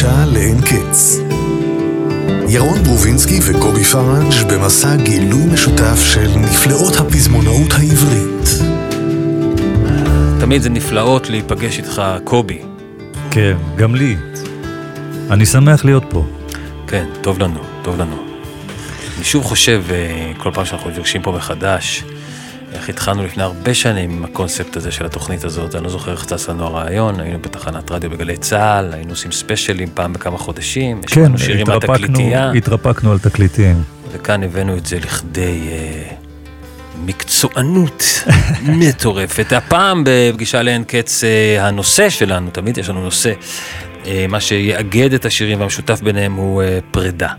פגישה לאין קץ. ירון ברובינסקי וקובי פראג' במסע גילוי משותף של נפלאות הפזמונאות העברית. תמיד זה נפלאות להיפגש איתך, קובי. כן, גם לי. אני שמח להיות פה. כן, טוב לנו, טוב לנו. אני שוב חושב, אה, כל פעם שאנחנו נפגשים פה מחדש, איך התחלנו לפני הרבה שנים עם הקונספט הזה של התוכנית הזאת, אני לא זוכר איך צץ לנו הרעיון, היינו בתחנת רדיו בגלי צה"ל, היינו עושים ספיישלים פעם בכמה חודשים, כן, שירים מהתקליטייה, התרפקנו על תקליטים. וכאן הבאנו את זה לכדי אה, מקצוענות מטורפת. הפעם בפגישה לאין קץ, אה, הנושא שלנו, תמיד יש לנו נושא, אה, מה שיאגד את השירים והמשותף ביניהם הוא אה, פרידה,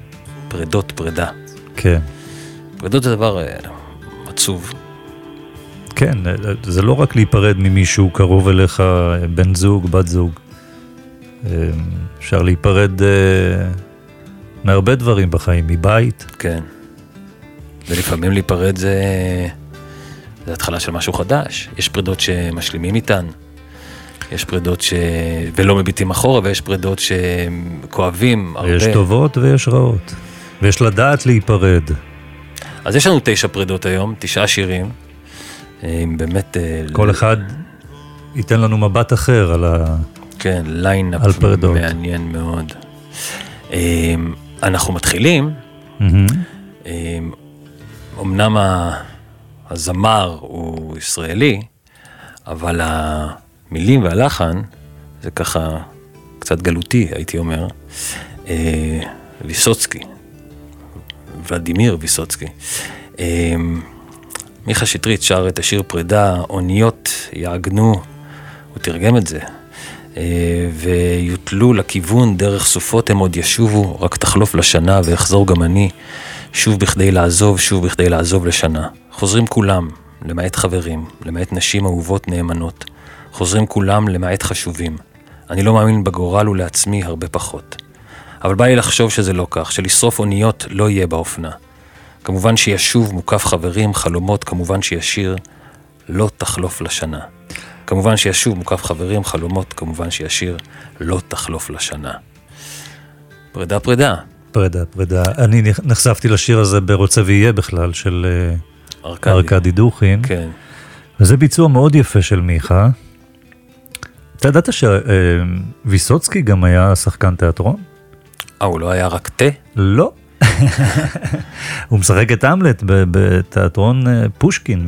פרידות פרידה. כן. פרידות זה דבר אה, עצוב. כן, זה לא רק להיפרד ממישהו קרוב אליך, בן זוג, בת זוג. אה, אפשר להיפרד אה, מהרבה דברים בחיים, מבית. כן. ולפעמים להיפרד זה, זה התחלה של משהו חדש. יש פרידות שמשלימים איתן, יש פרידות ש... ולא מביטים אחורה, ויש פרידות שכואבים הרבה. יש טובות ויש רעות. ויש לדעת להיפרד. אז יש לנו תשע פרידות היום, תשעה שירים. עם באמת... אה, כל אחד ייתן לנו מבט אחר על ה... כן, line-up. מעניין מאוד. אה, אנחנו מתחילים. אה, אמנם הזמר הוא ישראלי, אבל המילים והלחן זה ככה קצת גלותי, הייתי אומר. אה, ויסוצקי, ולדימיר ויסוצקי. מיכה שטרית שר את השיר פרידה, אוניות יעגנו, הוא תרגם את זה. אה, ויוטלו לכיוון דרך סופות הם עוד ישובו, רק תחלוף לשנה ואחזור גם אני, שוב בכדי לעזוב, שוב בכדי לעזוב לשנה. חוזרים כולם, למעט חברים, למעט נשים אהובות נאמנות. חוזרים כולם למעט חשובים. אני לא מאמין בגורל ולעצמי הרבה פחות. אבל בא לי לחשוב שזה לא כך, שלשרוף אוניות לא יהיה באופנה. כמובן שישוב מוקף חברים, חלומות, כמובן שישיר, לא תחלוף לשנה. כמובן שישוב מוקף חברים, חלומות, כמובן שישיר, לא תחלוף לשנה. פרידה פרידה, פרידה, פרידה. אני נחשפתי לשיר הזה ברוצה ויהיה בכלל, של אה, ארכדי. ארכדי דוכין. כן. וזה ביצוע מאוד יפה של מיכה. אתה ידעת שוויסוצקי גם היה שחקן תיאטרון? אה, הוא לא היה רק תה? לא. הוא משחק את המלט בתיאטרון אה, פושקין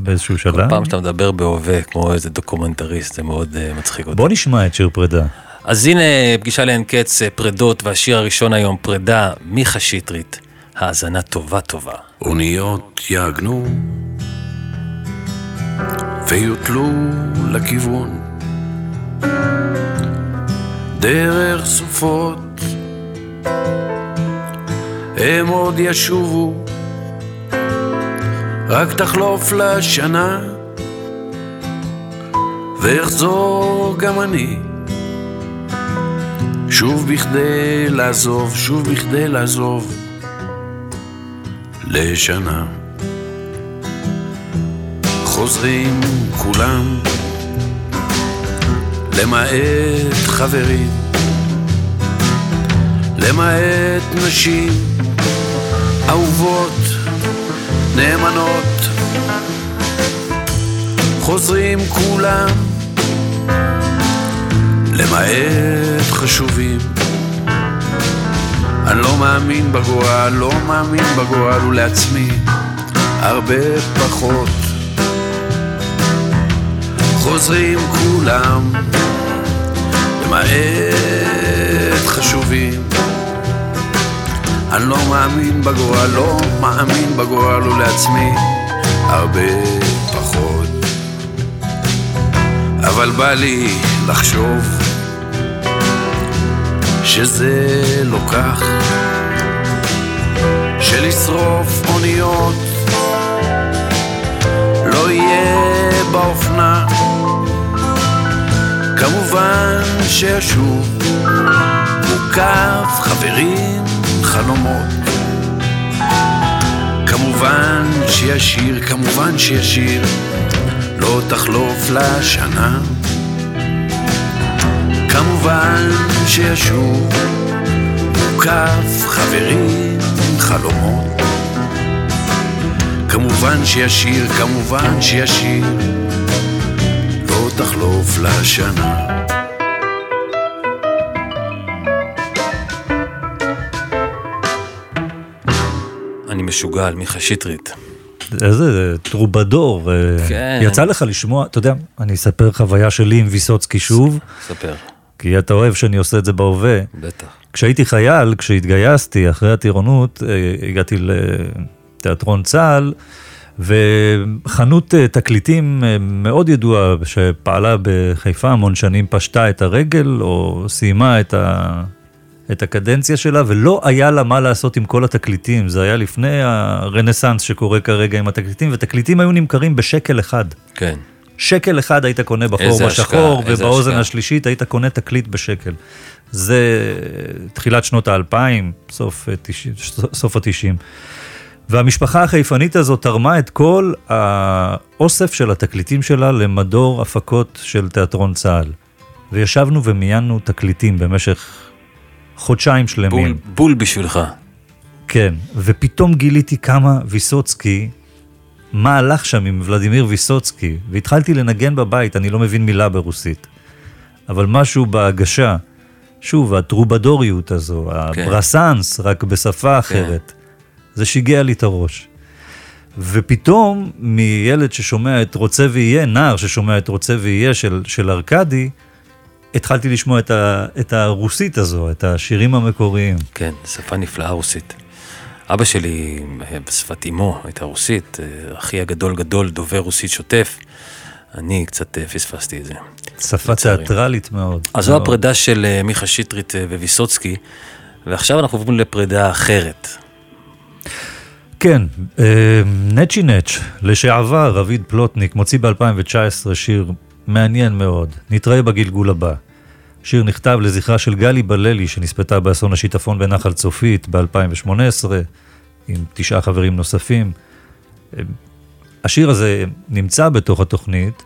באיזשהו כל שלב. פעם שאתה מדבר בהווה, כמו איזה דוקומנטריסט, זה מאוד אה, מצחיק אותי. בוא נשמע את שיר פרידה. אז הנה פגישה לאין קץ, אה, פרדות, והשיר הראשון היום, פרידה, מיכה שטרית. האזנה טובה טובה. אוניות יעגנו ויוטלו לכיוון דרך סופות הם עוד ישובו. רק תחלוף לשנה. ואחזור גם אני. שוב בכדי לעזוב, שוב בכדי לעזוב. לשנה. חוזרים כולם, למעט חברים, למעט נשים אהובות, נאמנות. חוזרים כולם, למעט חשובים. אני לא מאמין בגורל, לא מאמין בגורל ולעצמי הרבה פחות. חוזרים כולם, למעט חשובים. אני לא מאמין בגורל, לא מאמין בגורל ולעצמי הרבה פחות. אבל בא לי לחשוב שזה לא כך, שלשרוף אוניות לא יהיה באופנה. כמובן שישוב מוקף חברים, חלומות. כמובן שישיר, כמובן שישיר, לא תחלוף לשנה. כמובן שישוב, מוקף חברים חלומות. כמובן שישיר, כמובן שישיר, לא תחלוף לשנה. משוגע על מיכה שטרית. איזה טרובדור. כן. יצא לך לשמוע, אתה יודע, אני אספר חוויה שלי עם ויסוצקי שוב, ספר, כי אתה אוהב שאני עושה את זה בהווה. בטח. כשהייתי חייל, כשהתגייסתי אחרי הטירונות, אה, הגעתי לתיאטרון צה"ל, וחנות אה, תקליטים אה, מאוד ידועה שפעלה בחיפה המון שנים, פשטה את הרגל או סיימה את, ה... את הקדנציה שלה, ולא היה לה מה לעשות עם כל התקליטים. זה היה לפני הרנסאנס שקורה כרגע עם התקליטים, ותקליטים היו נמכרים בשקל אחד. כן. שקל אחד היית קונה בחור בשחור, איזה ובאוזן השקעה. השלישית היית קונה תקליט בשקל. זה תחילת שנות האלפיים, סוף, אה, סוף התשעים. והמשפחה החיפנית הזאת תרמה את כל האוסף של התקליטים שלה למדור הפקות של תיאטרון צה"ל. וישבנו ומיינו תקליטים במשך חודשיים שלמים. בול, בול בשבילך. כן, ופתאום גיליתי כמה ויסוצקי, מה הלך שם עם ולדימיר ויסוצקי, והתחלתי לנגן בבית, אני לא מבין מילה ברוסית. אבל משהו בהגשה, שוב, הטרובדוריות הזו, הברסאנס, רק בשפה אחרת, זה שיגע לי את הראש. ופתאום, מילד ששומע את רוצה ויהיה, נער ששומע את רוצה ויהיה של, של ארכדי, התחלתי לשמוע את, ה, את הרוסית הזו, את השירים המקוריים. כן, שפה נפלאה רוסית. אבא שלי, אה, בשפת אמו, הייתה רוסית, אה, אחי הגדול גדול, דובר רוסית שוטף. אני קצת אה, פספסתי את זה. שפה. תיאטרלית מאוד. אז זו. הפרידה של מיכה שטרית וויסוצקי, ועכשיו אנחנו עוברים לפרידה אחרת. כן, נצ'י נץ', לשעבר רביד פלוטניק, מוציא ב-2019 שיר מעניין מאוד, נתראה בגלגול הבא. שיר נכתב לזכרה של גלי בללי, שנספתה באסון השיטפון בנחל צופית ב-2018, עם תשעה חברים נוספים. השיר הזה נמצא בתוך התוכנית,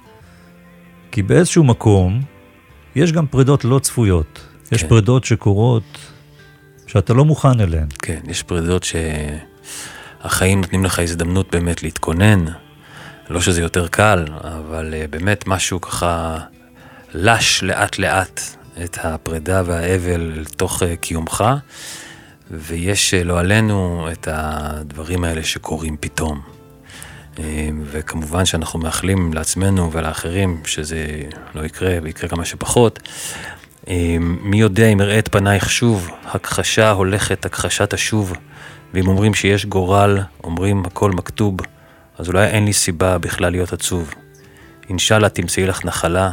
כי באיזשהו מקום יש גם פרידות לא צפויות. יש כן. פרידות שקורות שאתה לא מוכן אליהן. כן, יש פרידות שהחיים נותנים לך הזדמנות באמת להתכונן. לא שזה יותר קל, אבל אה, באמת משהו ככה לש לאט לאט את הפרידה והאבל לתוך אה, קיומך, ויש אה, לא עלינו את הדברים האלה שקורים פתאום. וכמובן שאנחנו מאחלים לעצמנו ולאחרים שזה לא יקרה ויקרה כמה שפחות. מי יודע אם אראה את פנייך שוב, הכחשה הולכת, הכחשה תשוב. ואם אומרים שיש גורל, אומרים הכל מכתוב, אז אולי אין לי סיבה בכלל להיות עצוב. אינשאללה תמצאי לך נחלה,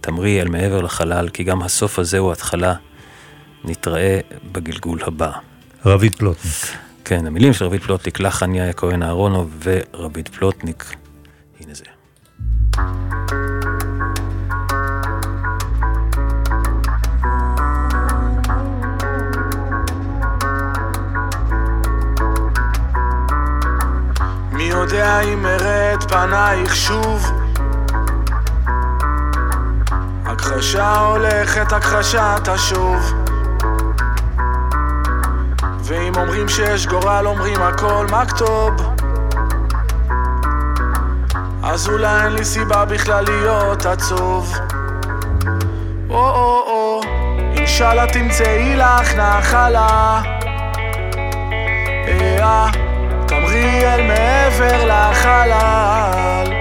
תמרי אל מעבר לחלל, כי גם הסוף הזה הוא התחלה. נתראה בגלגול הבא. רביד פלוטניק. כן, המילים של רביד פלוטניק, לחן יאיה כהן אהרונוב ורביד פלוטניק. הנה זה. יודע אם אראה את פנייך שוב. הכחשה הולכת, הכחשה תשוב. ואם אומרים שיש גורל, אומרים הכל מכתוב אז אולי אין לי סיבה בכלל להיות עצוב. או או או אינשאללה תמצאי לך נחלה. אה, אל מעבר לחלל.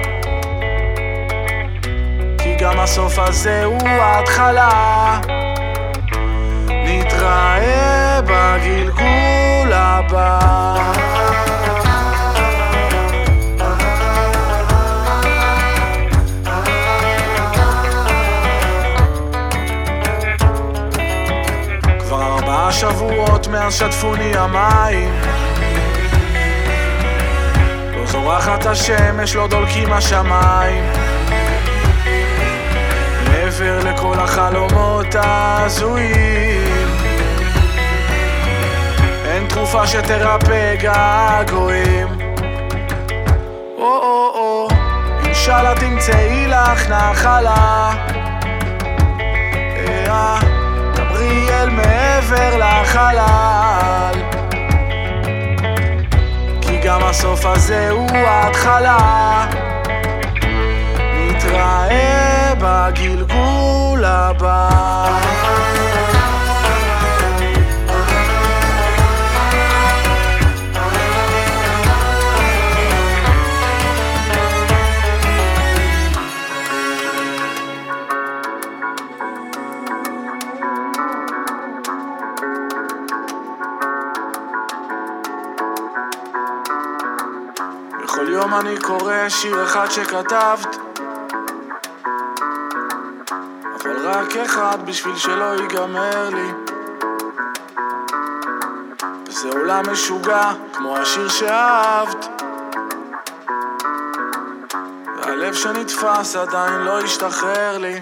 כי גם הסוף הזה הוא ההתחלה. נתראה בגלגול הבא. שבועות מאז שטפוני המים זורחת השמש, לא דולקים השמיים. מעבר לכל החלומות ההזויים. אין תרופה שתרפא געגועים. או או או אינשאללה תמצאי לך נחלה. אה, תמרי מעבר לחלל גם הסוף הזה הוא ההתחלה. נתראה בגלגול הבא קורא שיר אחד שכתבת. אבל רק אחד בשביל שלא ייגמר לי. וזה עולם משוגע כמו השיר שאהבת. והלב שנתפס עדיין לא השתחרר לי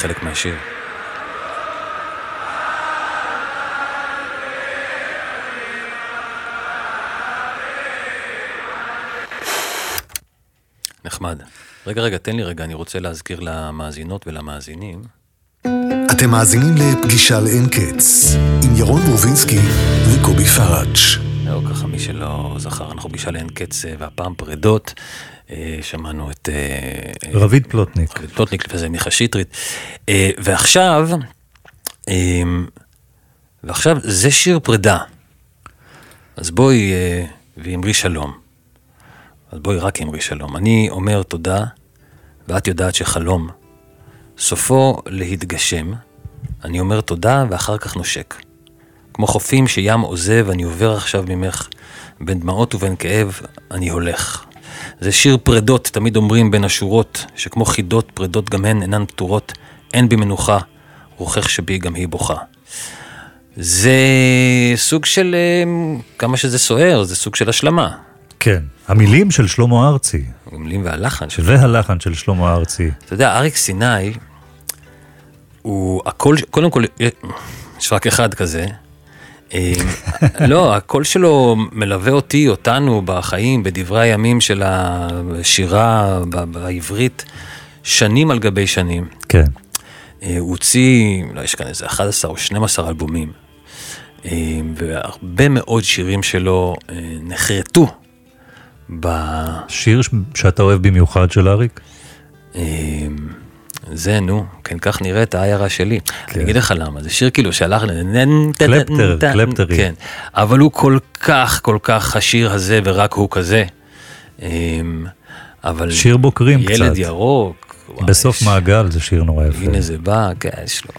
חלק מהשיר. נחמד. רגע, רגע, תן לי רגע, אני רוצה להזכיר למאזינות ולמאזינים. אתם מאזינים לפגישה לאין קץ, עם ירון ברובינסקי וקובי פראג'. זהו, ככה מי שלא זכר, אנחנו פגישה לאין קץ, אה, והפעם פרדות. אה, שמענו את... אה, אה, רביד פלוטניק. רביד פלוטניק, לפני זה מיכה שטרית. ועכשיו, ועכשיו זה שיר פרידה. אז בואי, ואמרי שלום. אז בואי רק אמרי שלום. אני אומר תודה, ואת יודעת שחלום, סופו להתגשם. אני אומר תודה, ואחר כך נושק. כמו חופים שים עוזב, אני עובר עכשיו ממך, בין דמעות ובין כאב, אני הולך. זה שיר פרדות, תמיד אומרים בין השורות, שכמו חידות פרדות גם הן אינן פתורות, אין בי מנוחה, רוחך שבי גם היא בוכה. זה סוג של, אה, כמה שזה סוער, זה סוג של השלמה. כן, המילים של שלמה ארצי, המילים והלחן של... והלחן של שלמה ארצי. אתה יודע, אריק סיני, הוא הקול, קודם כל, יש רק אחד כזה. אה, לא, הקול שלו מלווה אותי, אותנו, בחיים, בדברי הימים של השירה בעברית, שנים על גבי שנים. כן. אה, הוא הוציא, לא, יש כאן איזה 11 או 12 אלבומים, אה, והרבה מאוד שירים שלו נחרטו ב... שיר שאתה אוהב במיוחד של אריק? אה, זה, נו, כן, כך נראית העיירה שלי. אני אגיד לך למה, זה שיר כאילו שהלך... ל- קלפטר, קלפטרי. כן, אבל הוא כל כך, כל כך השיר הזה ורק הוא כזה. אה, אבל... שיר בוקרים קצת. ילד ירוק. בסוף מעגל זה שיר נורא יפה. הנה זה בא, כן, יש לו.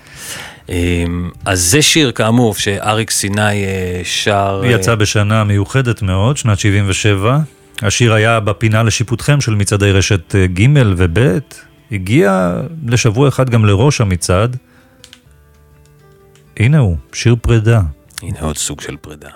אמ, אז זה שיר כאמור שאריק סיני אה, שר. אה, יצא בשנה מיוחדת מאוד, שנת 77. השיר היה בפינה לשיפוטכם של מצעדי רשת אה, ג' וב'. הגיע לשבוע אחד גם לראש המצעד. הנה הוא, שיר פרידה. הנה עוד סוג של פרידה.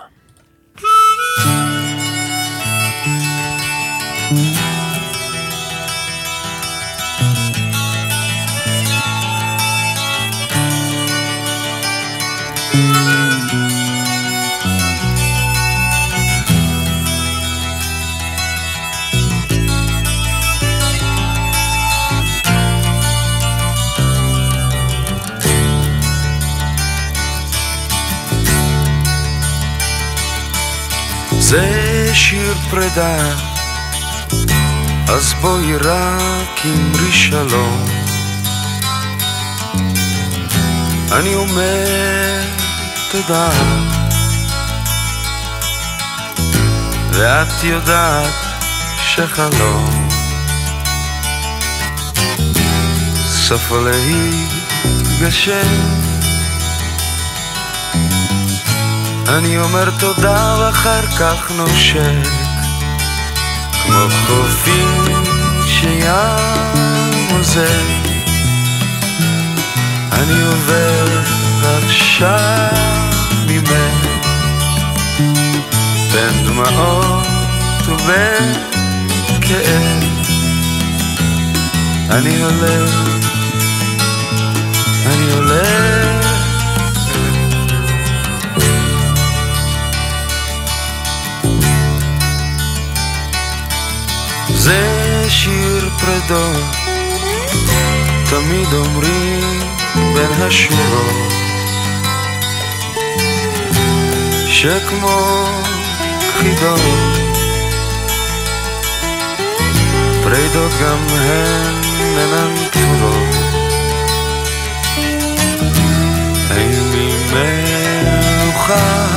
זה שיר פרידה, אז בואי רק אמרי שלום. אני אומר תודה, ואת יודעת שחלום סופו להתגשם. אני אומר תודה ואחר כך נושק, כמו חופים שים עוזר. אני עובר עכשיו ממך, בין דמעות ובין כאב. אני הולך, אני הולך שיר פרדות, תמיד אומרים בין השורות, שכמו חידות, פרדות גם הן אינן פתורות. אין לי מנוחה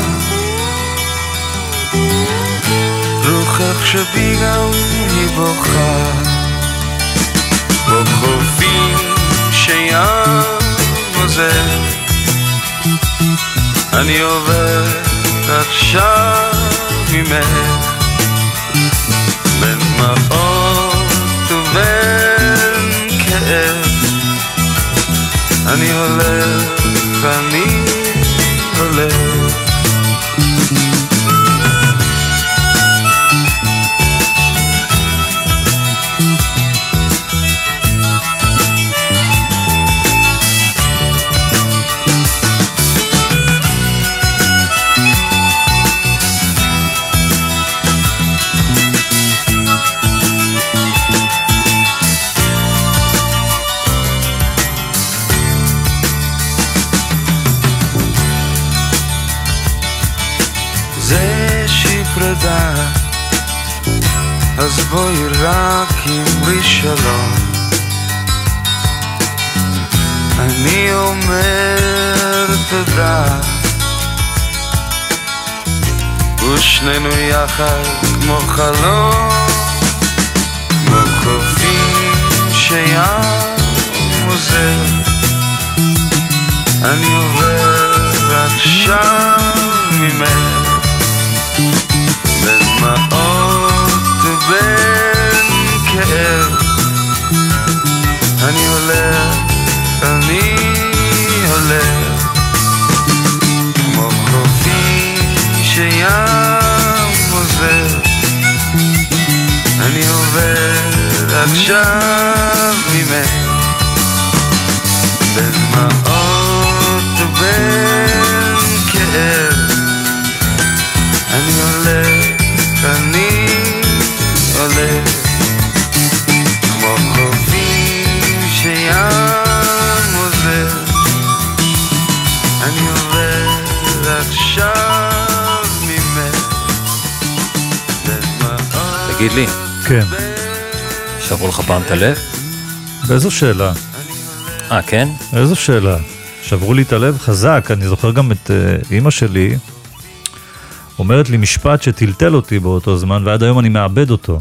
רוחך שבי גם היא בוכה. בחופים שים עוזר אני עובר עכשיו ממך. בין דמעות ובין כאב אני הולך, אני הולך אז בואי רק אמרי שלום. אני אומר תודה. ושנינו יחד כמו חלום כמו חופים שים עוזר. אני עובר עכשיו ממך בין כאב. אני הולך, אני הולך כמו חופים שים עוזר אני עובר עכשיו ממך. בין דמעות ובין כאב. אני הולך, אני תגיד לי, כן. שברו לך פעם את הלב? באיזו שאלה? אה, כן? איזו שאלה? שברו לי את הלב חזק, אני זוכר גם את uh, אימא שלי אומרת לי משפט שטלטל אותי באותו זמן, ועד היום אני מאבד אותו.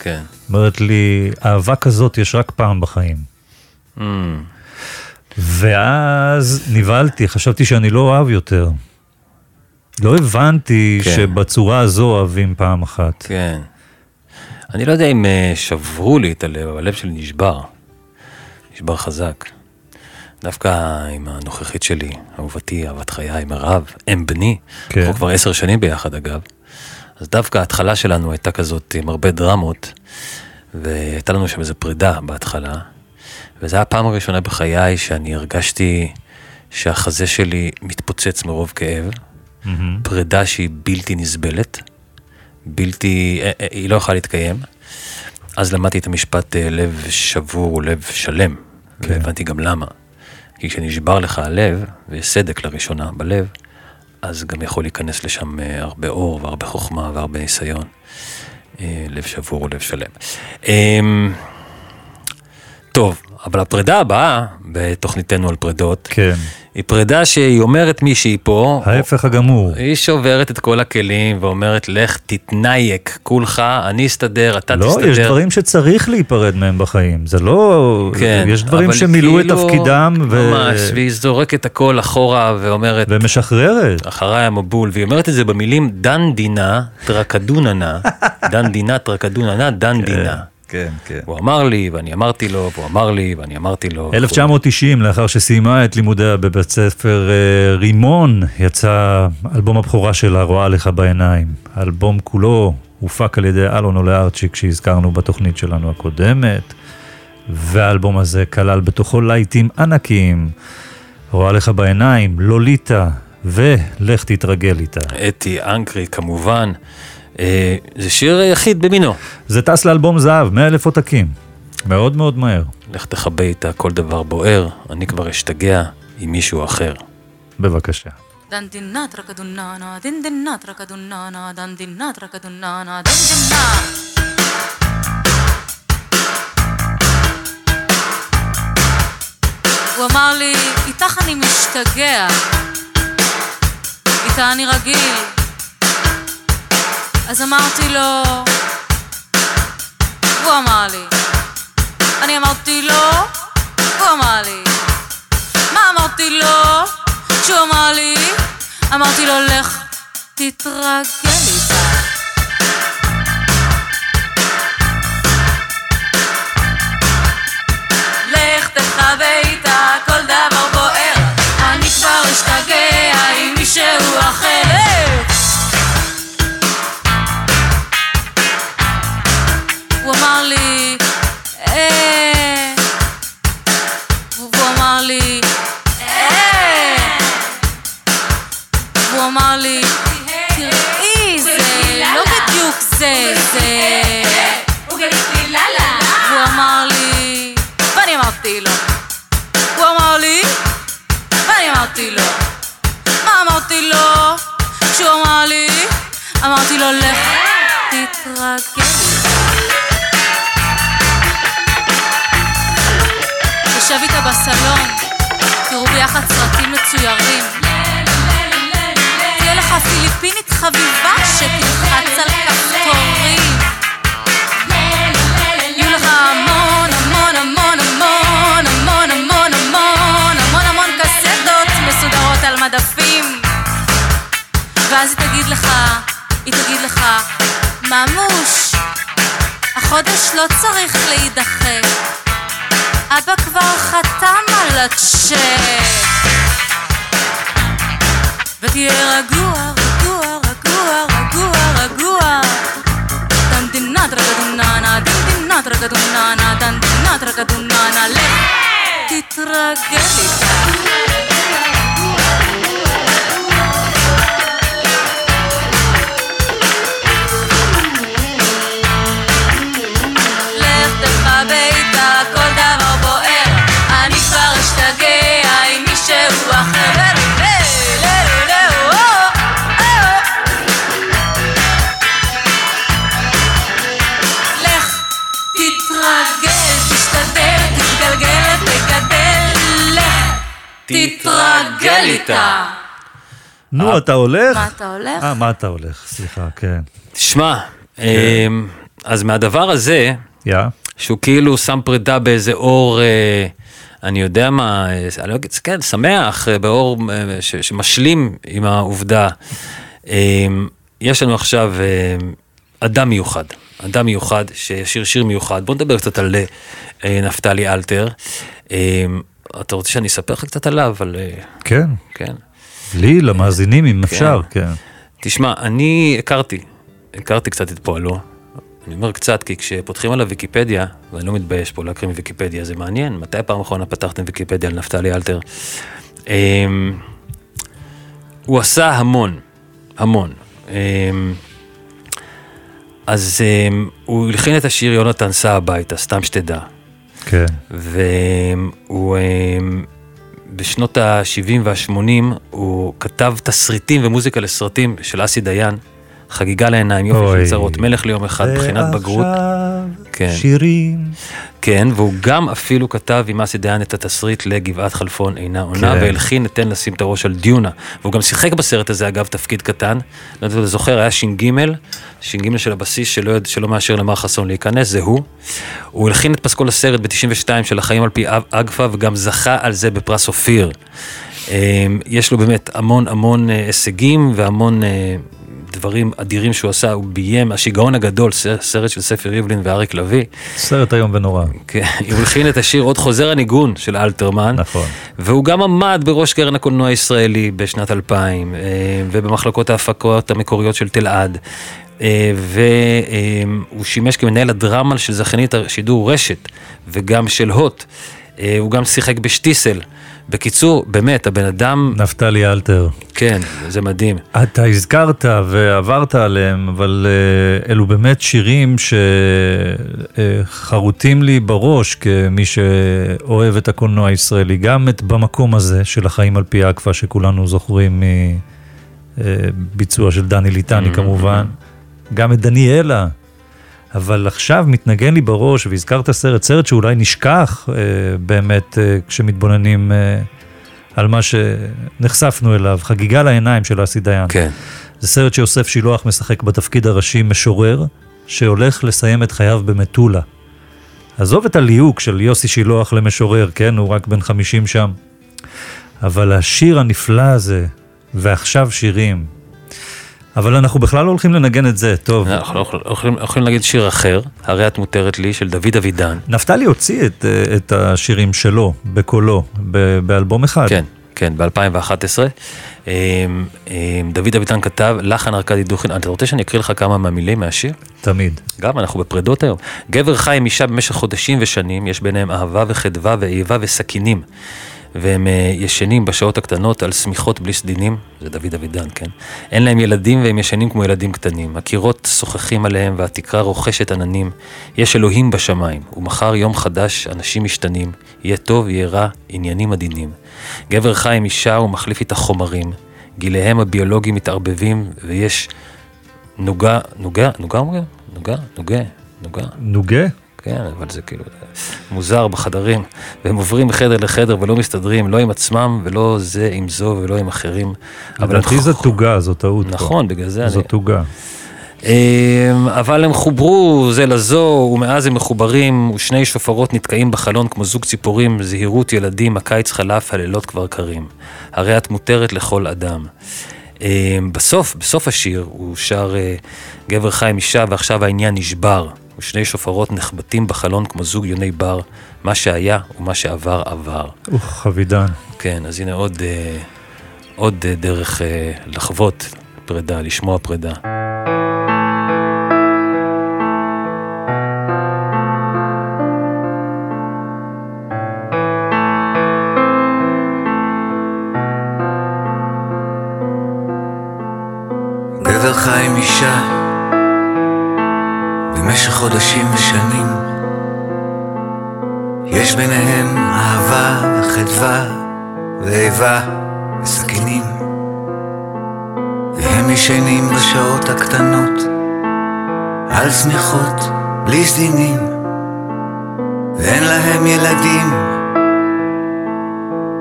כן. אומרת לי, אהבה כזאת יש רק פעם בחיים. Mm, ואז נבהלתי, חשבתי שאני לא אוהב יותר. לא הבנתי כן. שבצורה הזו אוהבים פעם אחת. כן. אני לא יודע אם אה, שברו לי את הלב, אבל הלב שלי נשבר. נשבר חזק. דווקא עם הנוכחית שלי, אהובתי, אהבת חיי, מירב, אם בני, כן. אנחנו כבר עשר שנים ביחד אגב, אז דווקא ההתחלה שלנו הייתה כזאת עם הרבה דרמות, והייתה לנו שם איזו פרידה בהתחלה, וזו הייתה הפעם הראשונה בחיי שאני הרגשתי שהחזה שלי מתפוצץ מרוב כאב, מהמם. פרידה שהיא בלתי נסבלת, בלתי, אה, אה, היא לא יכולה להתקיים. אז למדתי את המשפט אה, לב שבור הוא לב שלם, כן. והבנתי גם למה. כי כשנשבר לך הלב, ויש סדק לראשונה בלב, אז גם יכול להיכנס לשם הרבה אור והרבה חוכמה והרבה ניסיון. לב שבור הוא לב שלם. אמ, טוב, אבל הפרידה הבאה בתוכניתנו על פרידות, כן. היא פרידה שהיא אומרת מישהי פה, ההפך הגמור. היא שוברת את כל הכלים ואומרת, לך תתנייק, כולך, אני אסתדר, אתה לא, תסתדר. יש דברים שצריך להיפרד מהם בחיים, זה לא... כן, יש דברים שמילאו את כאילו, תפקידם ו... ממש, והיא זורקת הכל אחורה ואומרת, ומשחררת. אחריי המבול, והיא אומרת את זה במילים דן דינה טרקדוננה, דן דינה טרקדוננה, דן דינה. כן, כן. הוא אמר לי, ואני אמרתי לו, והוא אמר לי, ואני אמרתי לו. 1990, לאחר שסיימה את לימודיה בבית ספר אה, רימון, יצא אלבום הבכורה שלה, רואה לך בעיניים. האלבום כולו הופק על ידי אלון עולה ארצ'יק, שהזכרנו בתוכנית שלנו הקודמת, והאלבום הזה כלל בתוכו לייטים ענקיים. רואה לך בעיניים, לוליטה, ולך תתרגל איתה. אתי אנקרי כמובן. אה, זה שיר יחיד במינו. זה טס לאלבום זהב, 100 אלף עותקים. מאוד מאוד מהר. לך תכבה איתה כל דבר בוער, אני כבר אשתגע עם מישהו אחר. בבקשה. Trakadunana, trakadunana, trakadunana. הוא אמר לי, איתך אני משתגע, איתה אני רגיל. אז אמרתי לו, הוא אמר לי. אני אמרתי לו, הוא אמר לי. מה אמרתי לו? כשהוא אמר לי, אמרתי לו, לך תתרגל איתה. לך תחווה איתה כל דבר Hey. יושב איתה בסלון, תראו ביחד סרטים מצוירים. תהיה לך פיליפינית חביבה שתלחץ על כפתורים. יהיו לך המון המון המון המון המון המון המון המון המון קסטות מסודרות על מדפים. ואז היא תגיד לך, היא תגיד לך, ממוש, החודש לא צריך להידחה. אבא כבר חתם על הצ'ק. ותהיה רגוע, רגוע, רגוע, רגוע, רגוע. דנדינה טרקדוננה, דנדינה טרקדוננה, דנדינה טרקדוננה, לך תתרגל איתה. תתרגל איתה. נו, אתה הולך? מה אתה הולך? אה, מה אתה הולך? סליחה, כן. תשמע, אמ, אז מהדבר הזה. שהוא כאילו שם פרידה באיזה אור, אה, אני יודע מה, אה, אני לא אגיד, כן, שמח, אה, באור אה, ש- שמשלים עם העובדה. אה, יש לנו עכשיו אה, אדם מיוחד, אדם מיוחד שישיר שיר מיוחד. בוא נדבר קצת על אה, נפתלי אלתר. אתה רוצה שאני אספר לך קצת עליו? על, אה, כן. כן. לי, למאזינים, אם אפשר, כן. תשמע, אני הכרתי, הכרתי קצת את פועלו. אני אומר קצת, כי כשפותחים על הוויקיפדיה, ואני לא מתבייש פה להקריא מוויקיפדיה, זה מעניין. מתי פעם אחרונה פתחתם ויקיפדיה על נפתלי אלתר? אמ, הוא עשה המון, המון. אמ, אז אמ, הוא הלחין את השיר יונתן סע הביתה, סתם שתדע. כן. והוא אמ, בשנות ה-70 וה-80 הוא כתב תסריטים ומוזיקה לסרטים של אסי דיין, חגיגה לעיניים, יופי. של צרות, מלך ליום אחד, בחינת בגרות. כן. שירים. כן, והוא גם אפילו כתב עם אסי דיין את התסריט לגבעת חלפון אינה עונה, כן. והלחין את תן לשים את הראש על דיונה. והוא גם שיחק בסרט הזה, אגב, תפקיד קטן. לא יודע אם אתה זוכר, היה ש"ג, ש"ג של הבסיס שלא, שלא מאשר למר חסון להיכנס, זה הוא. הוא הלחין את פסקול הסרט ב-92 של החיים על פי אגפה, וגם זכה על זה בפרס אופיר. אה, יש לו באמת המון המון אה, הישגים והמון אה, דברים אדירים שהוא עשה, הוא ביים, השיגעון הגדול, סרט של ספר ריבלין ואריק לביא. סרט איום ונורא. כן, הוא הלחין את השיר עוד חוזר הניגון של אלתרמן. נכון. והוא גם עמד בראש קרן הקולנוע הישראלי בשנת 2000, אה, ובמחלקות ההפקות המקוריות של תלעד. אה, והוא שימש כמנהל הדרמה של זכיינית השידור רשת, וגם של הוט. אה, הוא גם שיחק בשטיסל. בקיצור, באמת, הבן אדם, נפתלי אלתר. כן, זה מדהים. אתה הזכרת ועברת עליהם, אבל אה, אלו באמת שירים שחרוטים לי בראש כמי שאוהב את הקולנוע הישראלי, גם את במקום הזה של החיים על פי אקווה שכולנו זוכרים מביצוע של דני ליטני כמובן, גם את דניאלה. אבל עכשיו מתנגן לי בראש, והזכרת סרט, סרט שאולי נשכח אה, באמת אה, כשמתבוננים אה, על מה שנחשפנו אליו, חגיגה לעיניים של אסי דיין. כן. זה סרט שיוסף שילוח משחק בתפקיד הראשי משורר, שהולך לסיים את חייו במטולה. עזוב את הליהוק של יוסי שילוח למשורר, כן? הוא רק בן 50 שם. אבל השיר הנפלא הזה, ועכשיו שירים. אבל אנחנו בכלל לא הולכים לנגן את זה, טוב. אנחנו לא יכולים- להגיד שיר אחר, הרי את מותרת לי, של דוד אבידן. נפתלי הוציא את, אה, את השירים שלו, בקולו, באלבום אחד. כן, כן, ב-2011. דוד אביטן כתב, לחן ארכדי דוכין, אתה רוצה שאני אקריא לך כמה מהמילים מהשיר? תמיד. גם, אנחנו בפרדות היום. גבר חי עם אישה במשך חודשים ושנים, יש ביניהם אהבה וחדווה ואיבה וסכינים. והם אה, ישנים בשעות הקטנות על שמיכות בלי סדינים, זה דוד אבידן, כן? אין להם ילדים והם ישנים כמו ילדים קטנים. הקירות שוחחים עליהם והתקרה רוכשת עננים. יש אלוהים בשמיים, ומחר יום חדש, אנשים משתנים. יהיה טוב, יהיה רע, עניינים עדינים. גבר חי עם אישה ומחליף איתה חומרים. גיליהם הביולוגיים מתערבבים, ויש נוגה, נוגה, נוגה אומרים? נוגה, נוגה, נוגה. נוגה? כן, אבל זה כאילו מוזר בחדרים, והם עוברים מחדר לחדר ולא מסתדרים, לא עם עצמם ולא זה עם זו ולא עם אחרים. לדעתי זו תוגה, זו טעות. נכון, בגלל זה זו אני... תוגה. אמ, אבל הם חוברו זה לזו, ומאז הם מחוברים, ושני שופרות נתקעים בחלון כמו זוג ציפורים, זהירות ילדים, הקיץ חלף, הלילות כבר קרים. הרי את מותרת לכל אדם. אמ, בסוף, בסוף השיר, הוא שר אה, גבר חי עם אישה, ועכשיו העניין נשבר. ושני שופרות נחבטים בחלון כמו זוג יוני בר, מה שהיה ומה שעבר עבר. אוח, אבידן. כן, אז הנה עוד, אה, עוד אה, דרך אה, לחוות פרידה, לשמוע פרידה. גבר חי עם אישה במשך חודשים ושנים. יש ביניהם אהבה וחדווה ואיבה וסכינים. והם ישנים בשעות הקטנות על שמיכות בלי סדינים ואין להם ילדים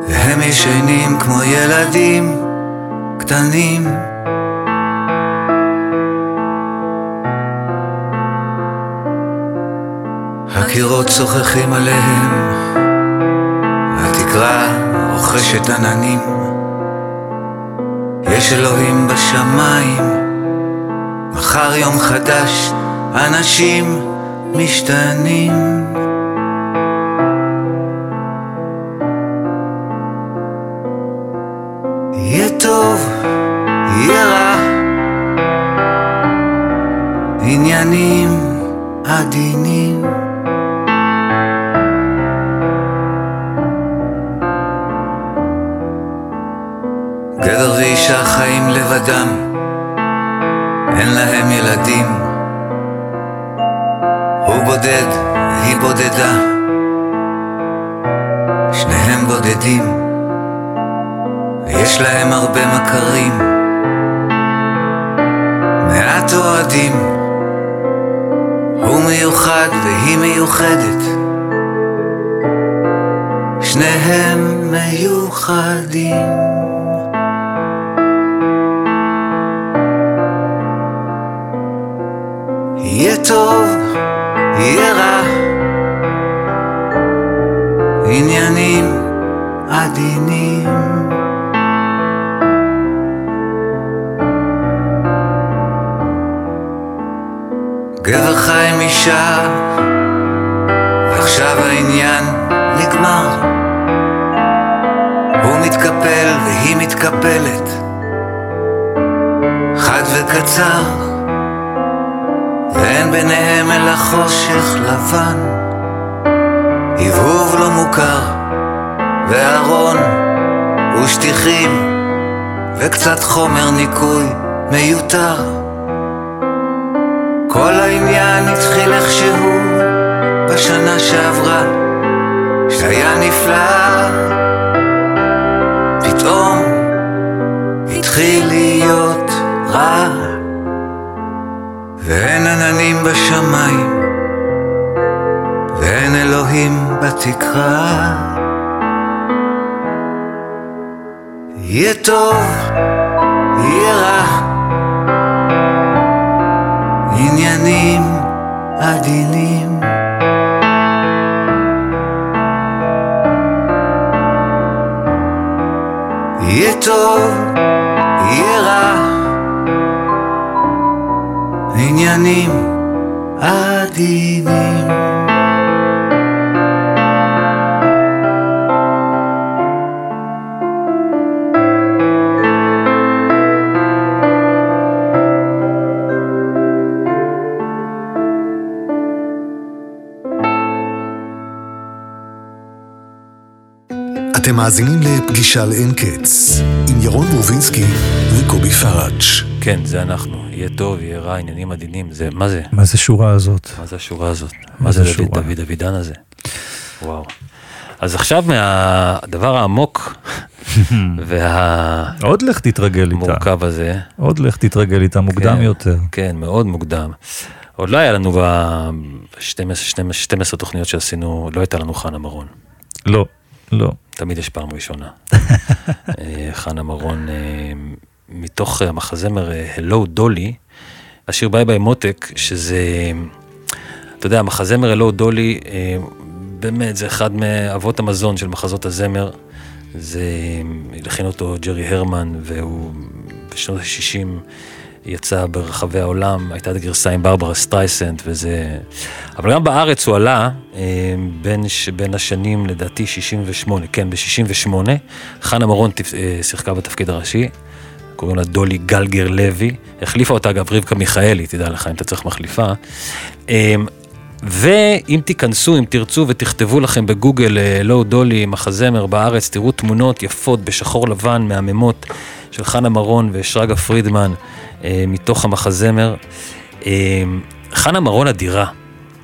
והם ישנים כמו ילדים קטנים הקירות צוחחים עליהם, והתקרה רוכשת עננים. יש אלוהים בשמיים, מחר יום חדש, אנשים משתנים. בתקרה. יהיה טוב, יהיה רע. עניינים עדינים. יהיה טוב, יהיה רע, עניינים עדינים. אתם מאזינים לפגישה לאין קץ, עם ירון ברובינסקי וקובי פראג'. כן, זה אנחנו. יהיה טוב, יהיה רע, עניינים עדינים. זה, מה זה? מה זה שורה הזאת? מה זה השורה הזאת? מה זה דוד? דוד אבידן הזה? וואו. אז עכשיו מהדבר העמוק והמורכב עוד לך תתרגל איתה. הזה, עוד לך תתרגל איתה מוקדם כן, יותר. כן, מאוד מוקדם. עוד לא היה לנו ב-12 תוכניות שעשינו, לא הייתה לנו חנה מרון. לא, לא. תמיד יש פעם ראשונה. אה, חנה מרון, אה, מתוך המחזמר אה, Hello Dolly, השיר ביי ביי מותק, שזה, אתה יודע, המחזמר Hello Dolly, אה, באמת, זה אחד מאבות המזון של מחזות הזמר. זה, הלחין אותו ג'רי הרמן, והוא בשנות ה-60 יצא ברחבי העולם, הייתה את הגרסה עם ברברה סטרייסנד וזה... אבל גם בארץ הוא עלה אה, בין, בין השנים, לדעתי, 68, כן, ב-68, חנה מרון אה, שיחקה בתפקיד הראשי, קוראים לה דולי גלגר לוי, החליפה אותה אגב רבקה מיכאלי, תדע לך אם אתה צריך מחליפה. אה, ואם תיכנסו, אם תרצו ותכתבו לכם בגוגל לא דולי מחזמר בארץ, תראו תמונות יפות בשחור לבן מהממות של חנה מרון ושרגא פרידמן מתוך המחזמר. אה, חנה מרון אדירה.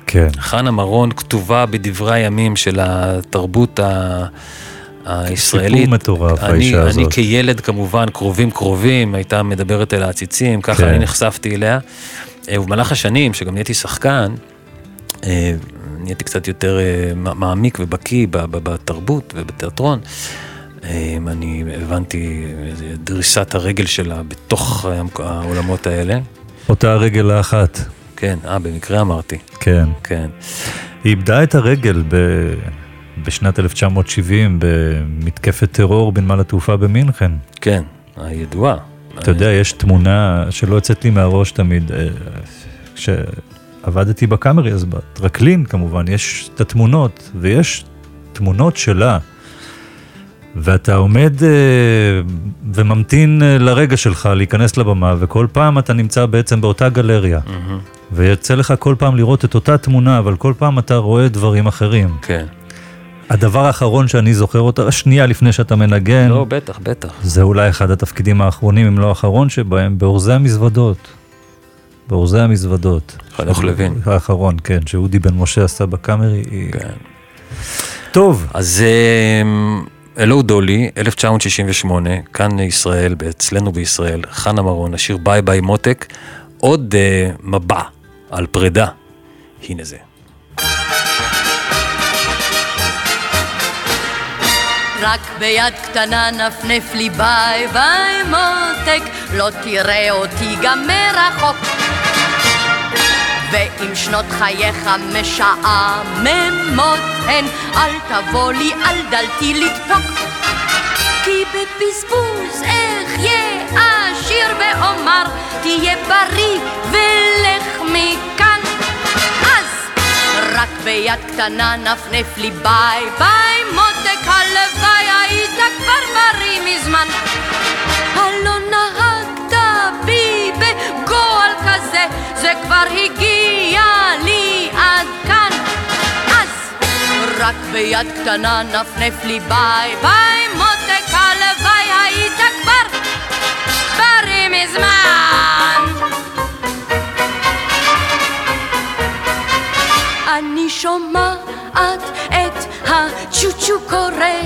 כן. חנה מרון כתובה בדברי הימים של התרבות ה... הישראלית. סיפור מטורף, אני, האישה אני הזאת. כילד כמובן, קרובים קרובים, הייתה מדברת אל העציצים, ככה כן. אני נחשפתי אליה. אה, ובמהלך השנים, שגם נהייתי שחקן, אה, נהייתי קצת יותר אה, מעמיק ובקיא בתרבות ובתיאטרון. אה, אני הבנתי דריסת הרגל שלה בתוך העולמות האלה. אותה הרגל האחת. כן, אה, במקרה אמרתי, כן. כן. היא איבדה את הרגל ב... בשנת 1970 במתקפת טרור בנמל התעופה במינכן. כן, הידועה. אתה יודע, יש תמונה שלא יוצאת לי מהראש תמיד. אה, כשעבדתי בקאמרי, אז בטרקלין כמובן, יש את התמונות, ויש תמונות שלה. ואתה עומד אה, וממתין אה, לרגע שלך להיכנס לבמה, וכל פעם אתה נמצא בעצם באותה גלריה. מהמם, ויוצא לך כל פעם לראות את אותה תמונה, אבל כל פעם אתה רואה דברים אחרים. כן. הדבר האחרון שאני זוכר אותה, שנייה לפני שאתה מנגן, לא, בטח, בטח. זה אולי אחד התפקידים האחרונים, אם לא האחרון שבהם, באורזי המזוודות. באורזי המזוודות. חנוך לוין. האחרון, כן, שאודי בן משה עשה בקאמרי. כן. טוב, אז Hello Dolly, 1968, כאן ישראל, אצלנו בישראל, חנה מרון, השיר ביי ביי מותק, עוד אה, מבע על פרידה. הנה זה. רק ביד קטנה נפנף לי ביי ביי מותק, לא תראה אותי גם מרחוק. ואם שנות חייך משעממות הן, אל תבוא לי על דלתי לדפוק. כי בבזבוז אחיה עשיר ואומר, תהיה בריא ולך מכאן. אז רק ביד קטנה נפנף לי ביי ביי מותק הלוואי היית כבר בריא מזמן. הלא בי בגועל כזה, זה כבר הגיע לי עד כאן. אז רק ביד קטנה נפנף לי ביי ביי מותק הלוואי היית כבר בריא מזמן. אני שומעת את הצ'וצ'ו קורא,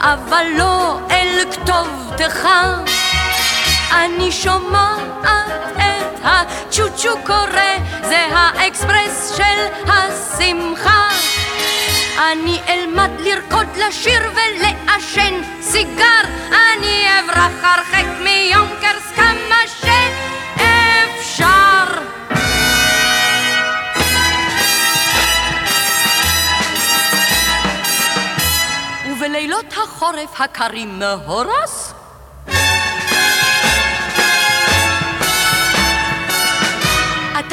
אבל לא אל כתובתך. אני שומעת את הצ'וצ'ו קורא, זה האקספרס של השמחה. אני אלמד לרקוד, לשיר ולעשן סיגר, אני אברח הרחק מיונקרס כמה שאפשר. ובלילות החורף הקרים מהורס,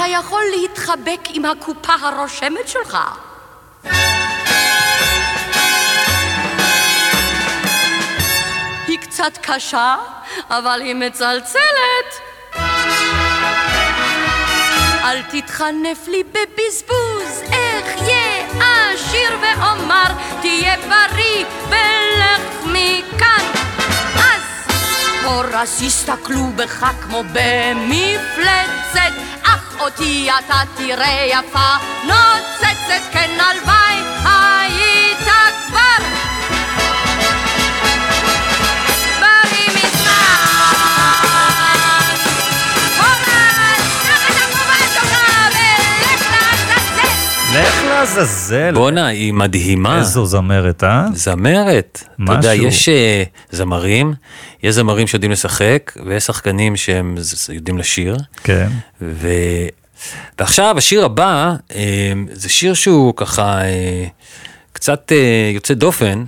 יכול להתחבק עם הקופה הרושמת שלך. היא קצת קשה, אבל היא מצלצלת. אל תתחנף לי בבזבוז, אחיה עשיר ואומר, תהיה בריא ולך מכאן. אז הורס יסתכלו בך כמו במפלצת, אך אותי אתה תראה יפה נוצצת, כן הלוואי היית לך לעזאזל. בואנה, היא מדהימה. איזו זמרת, אה? זמרת. אתה יודע, משהו. יש אה, זמרים, יש זמרים שיודעים לשחק, ויש שחקנים שהם יודעים לשיר. כן. ו... ועכשיו השיר הבא, אה, זה שיר שהוא ככה אה, קצת יוצא דופן,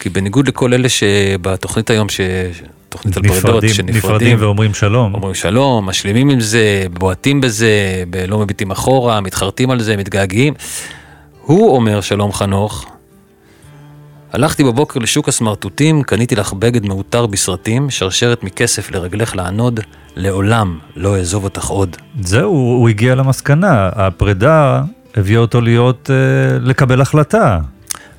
כי בניגוד לכל אלה שבתוכנית היום, ש... תוכנית על נפרדים, שנפרדים, נפרדים ואומרים שלום. אומרים שלום, משלימים עם זה, בועטים בזה, לא מביטים אחורה, מתחרטים על זה, מתגעגעים. הוא אומר, שלום חנוך, הלכתי בבוקר לשוק הסמרטוטים, קניתי לך בגד מעוטר בסרטים, שרשרת מכסף לרגלך לענוד, לעולם לא אעזוב אותך עוד. זהו, הוא הגיע למסקנה, הפרידה הביאה אותו להיות, אה, לקבל החלטה.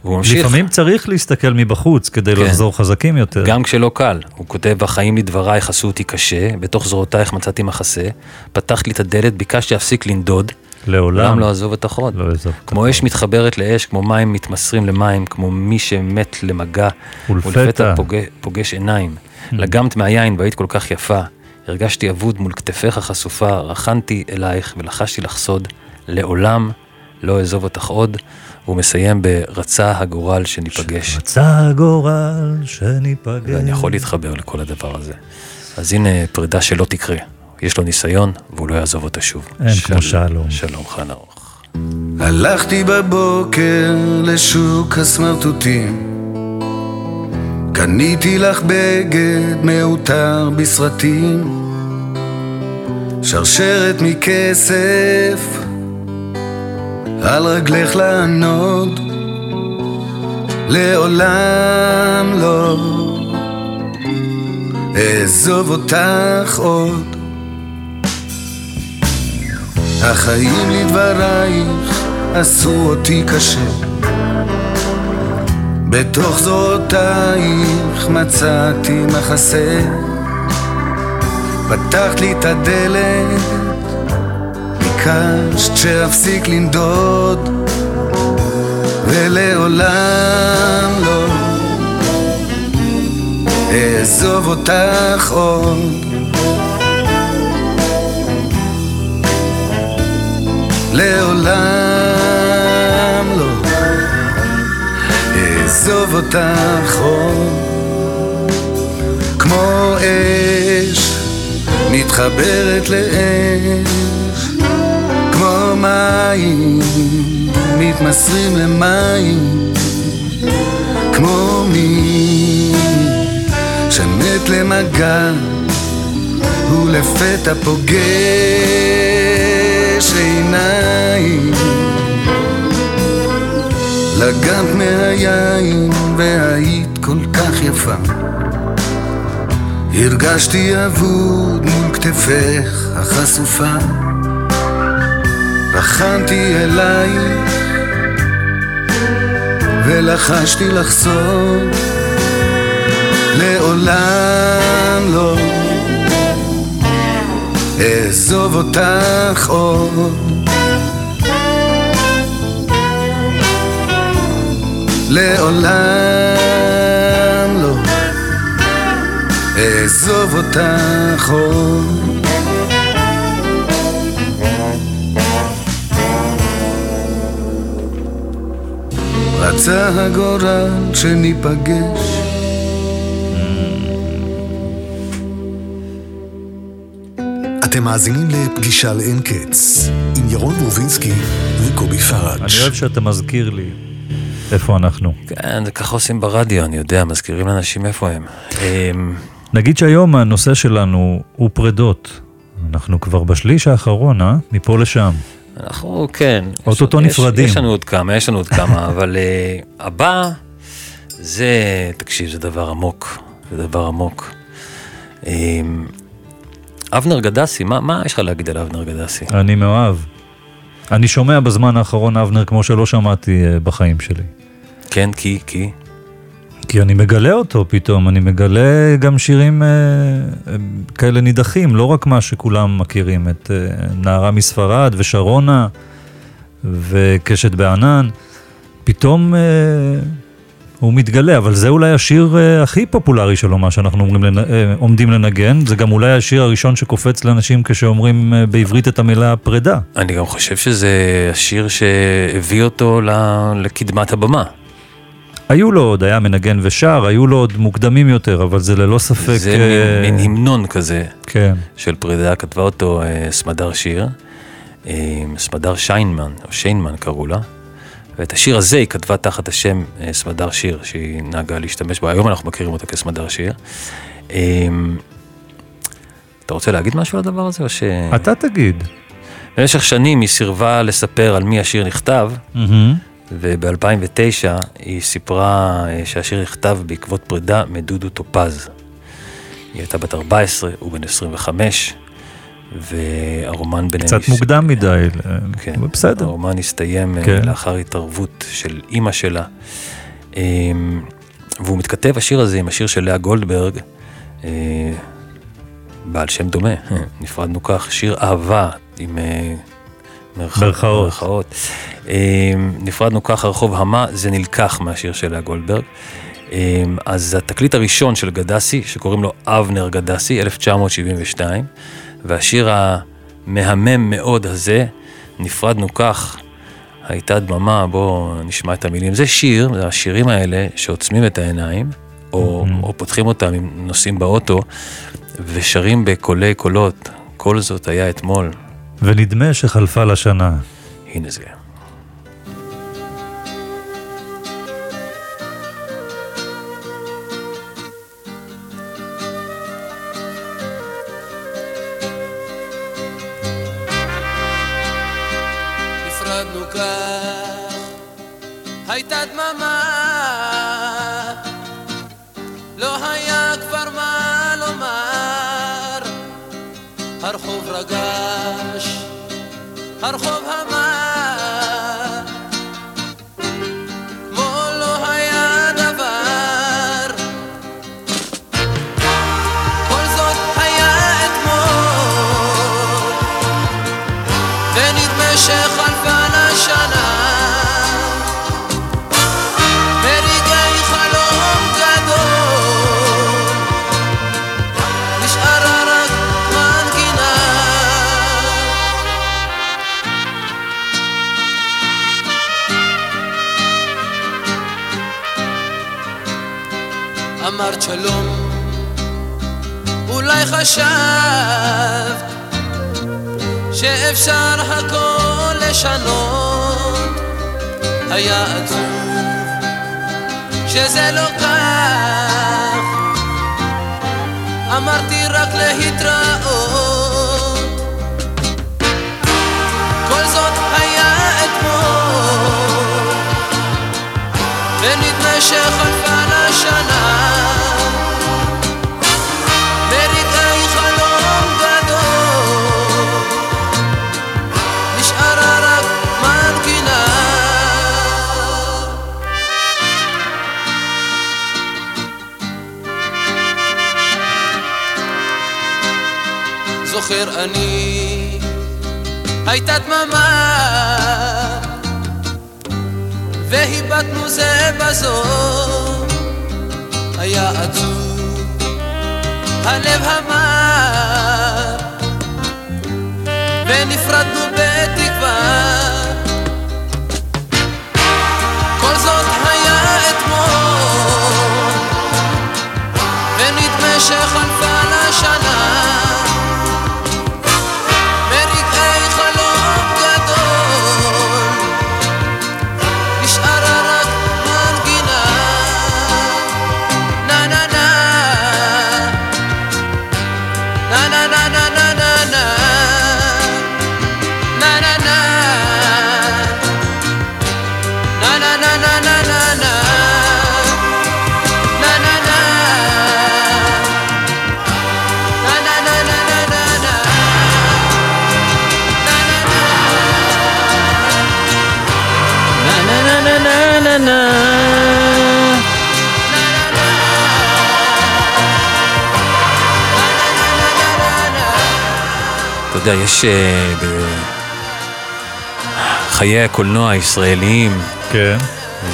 והוא ממשיך, לפעמים צריך להסתכל מבחוץ כדי כן. לחזור חזקים יותר. גם כשלא קל, הוא כותב, החיים לדברייך עשו אותי קשה, בתוך זרועותייך מצאתי מחסה, פתחת לי את הדלת, ביקשתי להפסיק לנדוד, לעולם לא אעזוב אותך עוד. לא אותך כמו. אש מתחברת לאש, כמו מים מתמסרים למים, כמו מי שמת למגע, ולפתע. פוגש, פוגש עיניים. לגמת מהיין והיית כל כך יפה, הרגשתי אבוד מול כתפיך חשופה, רחנתי אלייך ולחשתי לך סוד, לעולם לא אעזוב אותך עוד. והוא מסיים ברצה הגורל שניפגש. רצה הגורל שניפגש. ואני יכול להתחבר לכל הדבר הזה. אז הנה פרידה שלא תקרה. יש לו ניסיון, והוא לא יעזוב אותה שוב. אין כמו שלום. שלום חנוך. הלכתי בבוקר לשוק הסמרטוטים קניתי לך בגד מעוטר בסרטים שרשרת מכסף על רגלך לענוד לעולם לא. אעזוב אותך עוד. החיים לדברייך עשו אותי קשה. בתוך זרועותייך מצאתי מחסה. פתחת לי את הדלת ביקשת שאפסיק לנדוד ולעולם לא. אעזוב אותך עוד. לעולם לא. אעזוב אותך עוד. כמו אש מתחברת לאש מים מתמסרים למים כמו מי שמת למגע ולפתע פוגש עיניים. לגעת מהיין והיית כל כך יפה. הרגשתי אבוד מול כתפך החשופה רחנתי אלייך ולחשתי לחזור. לעולם לא אעזוב אותך עוד. לעולם לא אעזוב אותך עוד רצה הגורל שניפגש אתם מאזינים לפגישה לאין קץ, עם ירון ברובינסקי וקובי פראג'. אני אוהב שאתה מזכיר לי איפה אנחנו. כן, זה ככה עושים ברדיו, אני יודע, מזכירים לאנשים איפה הם. אמ, נגיד שהיום הנושא שלנו הוא פרדות. אנחנו כבר בשליש האחרון, אה? מפה לשם. אנחנו, כן. אוטוטו נפרדים. יש לנו עוד כמה, יש לנו עוד כמה, אבל uh, הבא, זה, תקשיב, זה דבר עמוק, זה דבר עמוק. Um, אבנר גדסי, מה, מה יש לך להגיד על אבנר גדסי? אני מאוהב. אני שומע בזמן האחרון אבנר כמו שלא שמעתי אה, בחיים שלי. כן, כי, כי, כי אני מגלה אותו פתאום, אני מגלה גם שירים אה, אה, כאלה נידחים, לא רק מה שכולם מכירים, את אה, נערה מספרד ושרונה וקשת בענן. פתאום אה, הוא מתגלה, אבל זה אולי השיר אה, הכי פופולרי שלו, מה שאנחנו אומרים, לנ... אה, עומדים לנגן. זה גם אולי השיר הראשון שקופץ לאנשים כשאומרים אה, בעברית את המילה פרידה. אני גם חושב שזה השיר שהביא אותו לקדמת הבמה. היו לו עוד, היה מנגן ושר, היו לו עוד מוקדמים יותר, אבל זה ללא ספק... זה אה, מין, מין המנון כזה כן. של פרידה, כתבה אותו אה, סמדר שיר, אה, סמדר שיינמן, או שיינמן קראו לה, ואת השיר הזה היא כתבה תחת השם אה, סמדר שיר, שהיא נהגה להשתמש בו, היום אנחנו מכירים אותה כסמדר שיר. אה, אתה רוצה להגיד משהו על הדבר הזה, או ש... אתה תגיד. במשך שנים היא סירבה לספר על מי השיר נכתב, מהמם. וב-2009 היא סיפרה אה, שהשיר נכתב בעקבות פרידה מדודו טופז. היא הייתה בת 14, הוא בן 25, והרומן ביניהם... קצת הס- מוקדם מדי, כן, אבל בסדר. הרומן הסתיים אה, כן. לאחר התערבות של אימא שלה. והוא מתכתב, השיר הזה, עם השיר של לאה גולדברג, אה, בעל שם דומה, נפרדנו כך, שיר אהבה עם אה, מרכ- מרכאות. אמ, נפרדנו כך, הרחוב המה, זה נלקח מהשיר של לאה גולדברג. אמ, אז התקליט הראשון של גדסי, שקוראים לו אבנר גדסי, 1972, והשיר המהמם מאוד הזה, נפרדנו כך, הייתה דממה, בואו נשמע את המילים. זה שיר, זה השירים האלה שעוצמים את העיניים, או, או פותחים אותם אם נוסעים באוטו, ושרים בקולי קולות, כל זאת היה אתמול, ונדמה שחלפה לה שנה. הנה זה. הייתה דממה, והיבטנו זה בזו, היה עצוב, הלב המר, ונפרדנו בתקווה. כל זאת היה אתמול, ונדמה שחלפה יודע, יש אה, בחיי הקולנוע הישראליים, כן.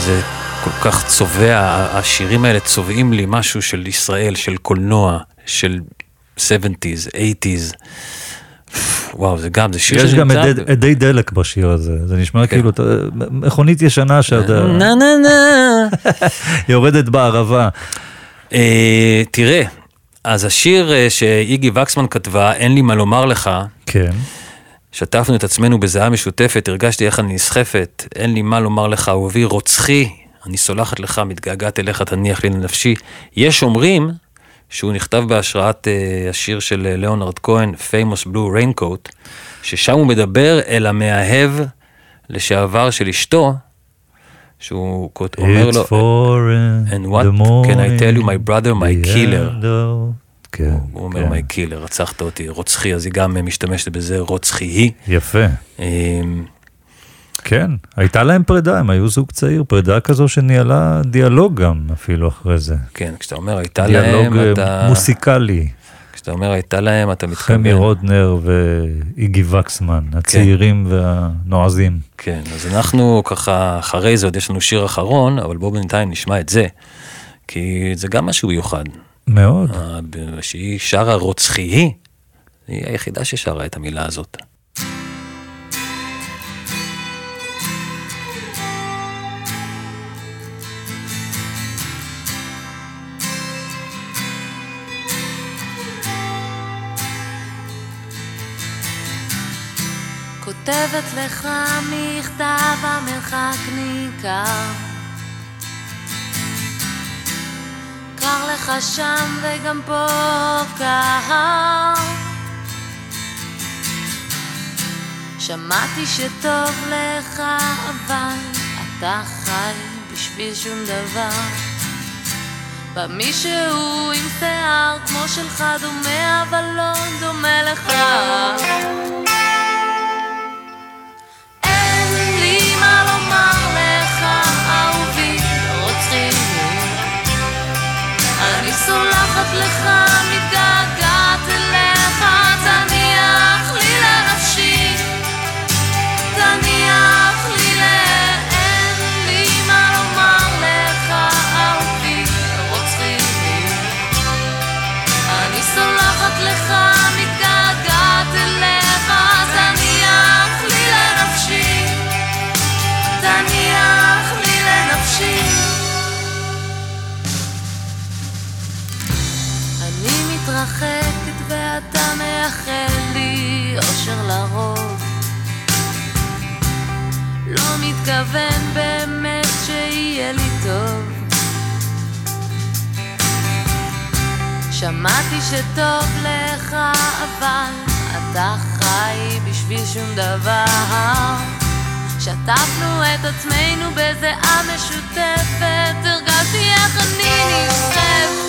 זה כל כך צובע, השירים האלה צובעים לי משהו של ישראל, של קולנוע, של 70's, 80's. וואו, זה גם, זה שיר יש גם שנמצא אדי- דלק בשיר הזה, זה נשמע כן. כאילו מכונית ישנה שאתה נה נה נה. יורדת בערבה. אה, תראה, אז השיר אה, שאיגי וקסמן כתבה, אין לי מה לומר לך, כן. שטפנו את עצמנו בזיעה משותפת, הרגשתי איך אני נסחפת, אין לי מה לומר לך, אהובי רוצחי, אני סולחת לך, מתגעגעת אליך, תניח לי לנפשי. יש אומרים שהוא נכתב בהשראת אה, השיר של אה, ליאונרד כהן, famous blue raincoat, ששם הוא מדבר אל המאהב לשעבר של אשתו, שהוא אומר לו, And what can I tell you, my brother, my killer. כן, הוא אומר כן. מי קילר, רצחת אותי, רוצחי, אז היא גם משתמשת בזה, רוצחי היא. יפה. אמ, כן, הייתה להם פרידה, הם היו זוג צעיר, פרידה כזו שניהלה דיאלוג גם אפילו אחרי זה. כן, כשאתה אומר הייתה דיאלוג להם, אה, אתה... מוסיקלי. כשאתה אומר הייתה להם, אתה חמי מתכוון. רודנר ואיגי וקסמן, הצעירים והנועזים. כן, אז אנחנו ככה, אחרי זה עוד יש לנו שיר אחרון, אבל בואו בינתיים נשמע את זה, כי זה גם משהו מיוחד. מאוד. אה, שהיא שרה רוצחי היא, היא היחידה ששרה את המילה הזאת. כותבת לך מכתב המרחק ניכר. קר לך שם וגם פה קר. שמעתי שטוב לך אבל אתה חי בשביל שום דבר. בא מישהו עם שיער כמו שלך דומה אבל לא דומה לך לך, מאחל לי אושר לרוב. לא מתכוון באמת שיהיה לי טוב. שמעתי שטוב לך, אבל אתה חי בשביל שום דבר. שטפנו את עצמנו בזיעה משותפת, הרגשתי איך אני נסחפת.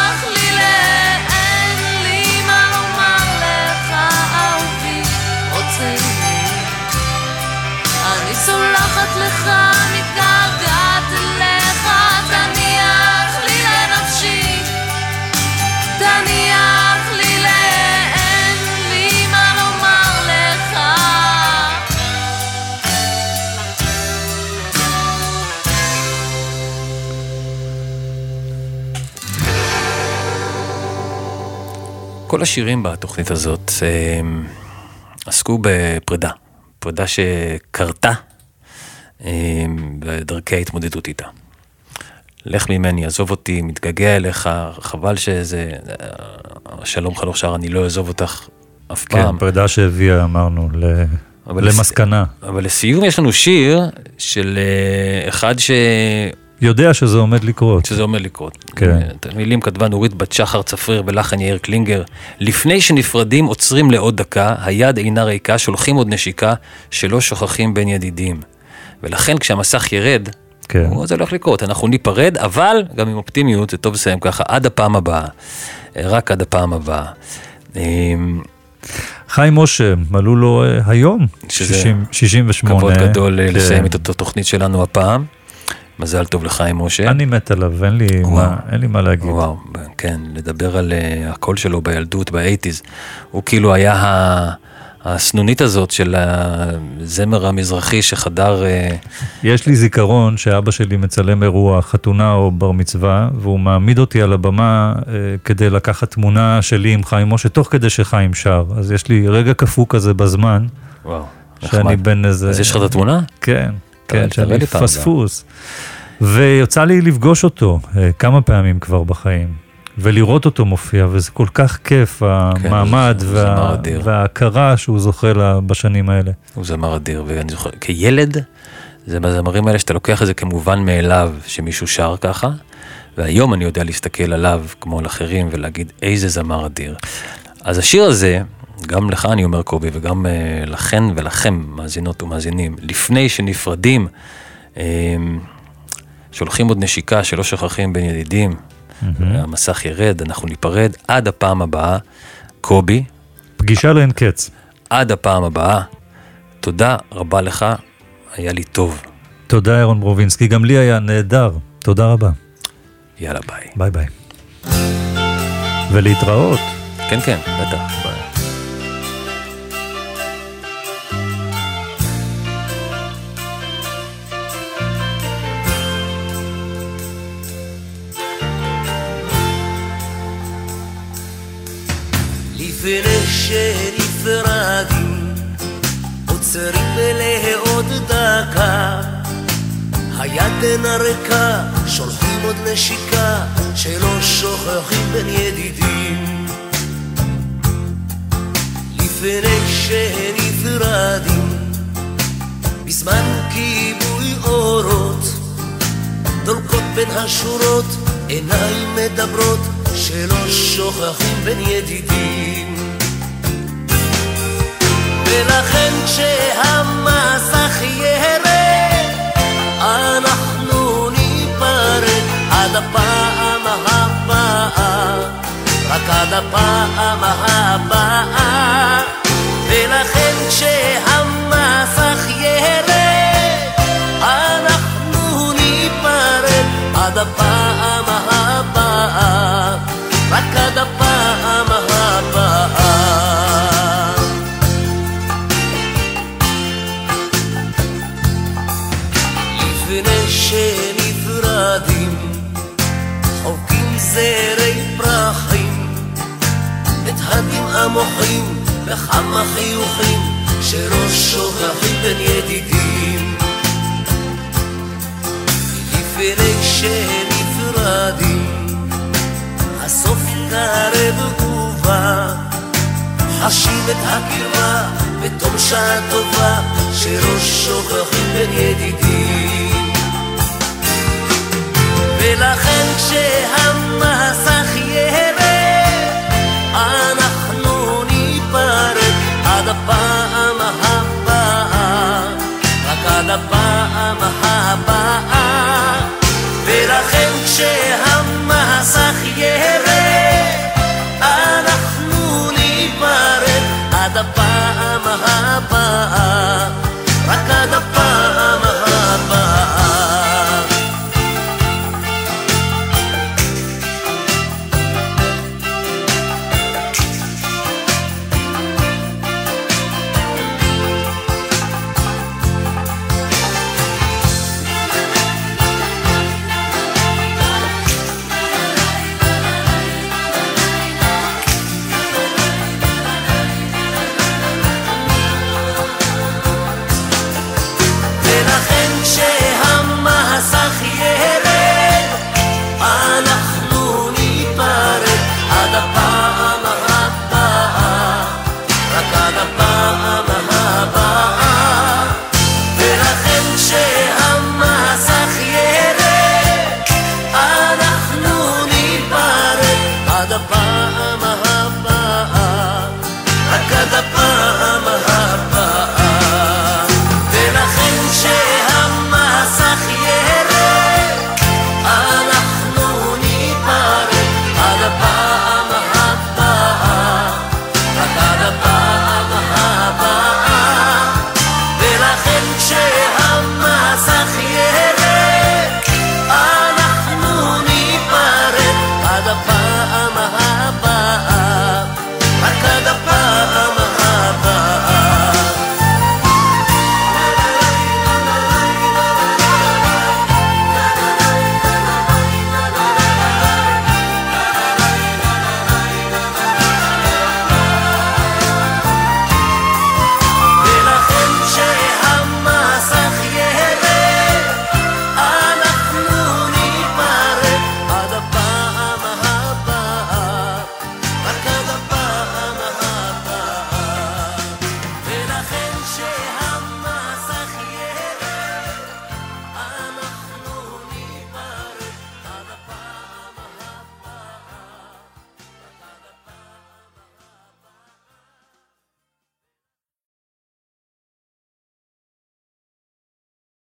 כל השירים בתוכנית הזאת הם, עסקו בפרידה, פרידה שקרתה הם, בדרכי ההתמודדות איתה. לך ממני, עזוב אותי, מתגעגע אליך, חבל שזה... שלום חלוך שר, אני לא אעזוב אותך אף כן, פעם. פרידה שהביאה, אמרנו, ל- אבל למסקנה. אבל לסיום יש לנו שיר של אה, אחד ש... יודע שזה עומד לקרות. שזה עומד לקרות. כן. את המילים כתבה נורית בת שחר צפריר ולחן יאיר קלינגר. לפני שנפרדים עוצרים לעוד דקה, היד אינה ריקה, שולחים עוד נשיקה, שלא שוכחים בין ידידים. ולכן כשהמסך ירד, כן. זה הולך לקרות, אנחנו ניפרד, אבל גם עם אופטימיות, זה טוב לסיים ככה, עד הפעם הבאה. אה, רק עד הפעם הבאה. אה, חיים משה, מלאו לו אה, היום, שזה 60 68. כבוד גדול אה, כן. לסיים את התוכנית שלנו הפעם. מזל טוב לחיים משה. אני מת עליו, אין לי וואו. מה- אין לי מה להגיד. וואו, כן, לדבר על uh, הקול שלו בילדות, באייטיז. הוא כאילו היה ה- הסנונית הזאת של הזמר המזרחי שחדר... אה, יש לי זיכרון שאבא שלי מצלם אירוע, חתונה או בר מצווה, והוא מעמיד אותי על הבמה אה, כדי לקחת תמונה שלי עם חיים משה, תוך כדי שחיים שר. אז יש לי רגע קפוא כזה בזמן, וואו, שאני נחמד. בן איזה... אז יש לך את התמונה? כן, כן, שאני לי פעם, ויוצא לי לפגוש אותו אה, כמה פעמים כבר בחיים, ולראות אותו מופיע, וזה כל כך כיף, המעמד כן, זה- זה וה-. וההכרה שהוא זוכה לה בשנים האלה. הוא זמר אדיר, ואני זוכר, כילד, זה מהזמרים האלה שאתה לוקח את זה כמובן מאליו שמישהו שר ככה, והיום אני יודע להסתכל עליו כמו על אחרים ולהגיד איזה זמר אדיר. אז השיר הזה, גם לך אני אומר קובי, וגם uh, לכן ולכם, מאזינות ומאזינים, לפני שנפרדים, um, שולחים עוד נשיקה שלא שוכחים בין ידידים, המסך ירד, אנחנו ניפרד, עד הפעם הבאה, קובי, פגישה לאין קץ. עד הפעם הבאה. תודה רבה לך, היה לי טוב. תודה, אירון ברובינסקי, גם לי היה נהדר. תודה רבה. יאללה ביי. ביי ביי. ולהתראות. כן, כן, בטח. ביי. לפני שנפרדים, עוצרים לעוד דקה. היד אינה ריקה, שולחים עוד נשיקה, שלא שוכחים בין ידידים. לפני שנפרדים, בזמן כיבוי אורות, דולקות בין השורות, עיניים מדברות, שלא שוכחים בין ידידים. ולכן כשהמסך ירד, אנחנו ניפרד עד הפעם הבאה, רק עד הפעם הבאה. מוחים בכמה חיוכים שראש שוכחים בין ידידים. לפני שנפרדים, הסוף קרב ובא, חשים את הקרבה בתום שעה טובה שראש שוכחים בין ידידים. ולכן כשהמ... Alapa Ama